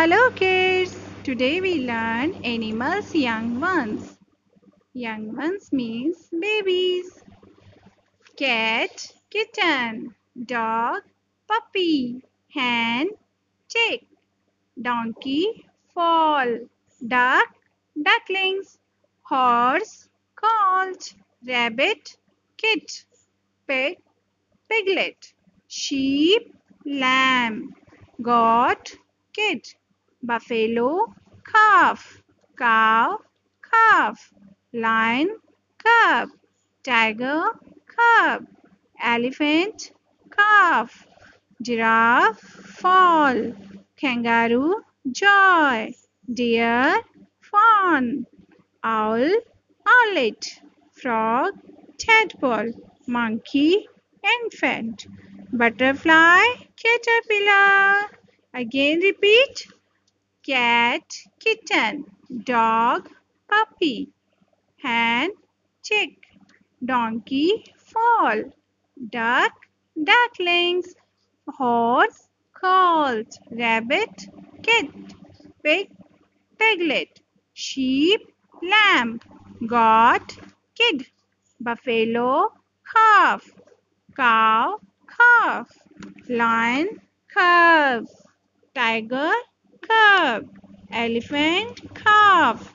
Hello kids! Today we learn animals young ones. Young ones means babies. Cat, kitten, dog, puppy, hen, chick, donkey, foal, duck, ducklings, horse, colt, rabbit, kit, pig, piglet, sheep, lamb, goat, kid, buffalo, calf, cow, calf, lion, cub, tiger, cub, elephant, calf, giraffe, fall, kangaroo, joey, deer, fawn, owl, owlet, frog, tadpole, monkey, infant, butterfly, caterpillar. Again repeat. Cat, kitten, dog, puppy, hen, chick, donkey, foal, duck, ducklings, horse, colt, rabbit, kit, pig, piglet, sheep, lamb, goat, kid, buffalo, calf, cow, calf, lion, calf tiger cub elephant calf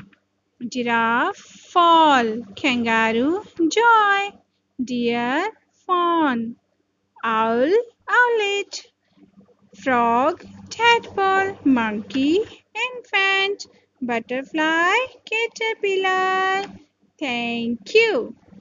giraffe fall. Kangaroo joey. Deer fawn. Owl owlet. Frog tadpole. Monkey infant. Butterfly caterpillar. Thank you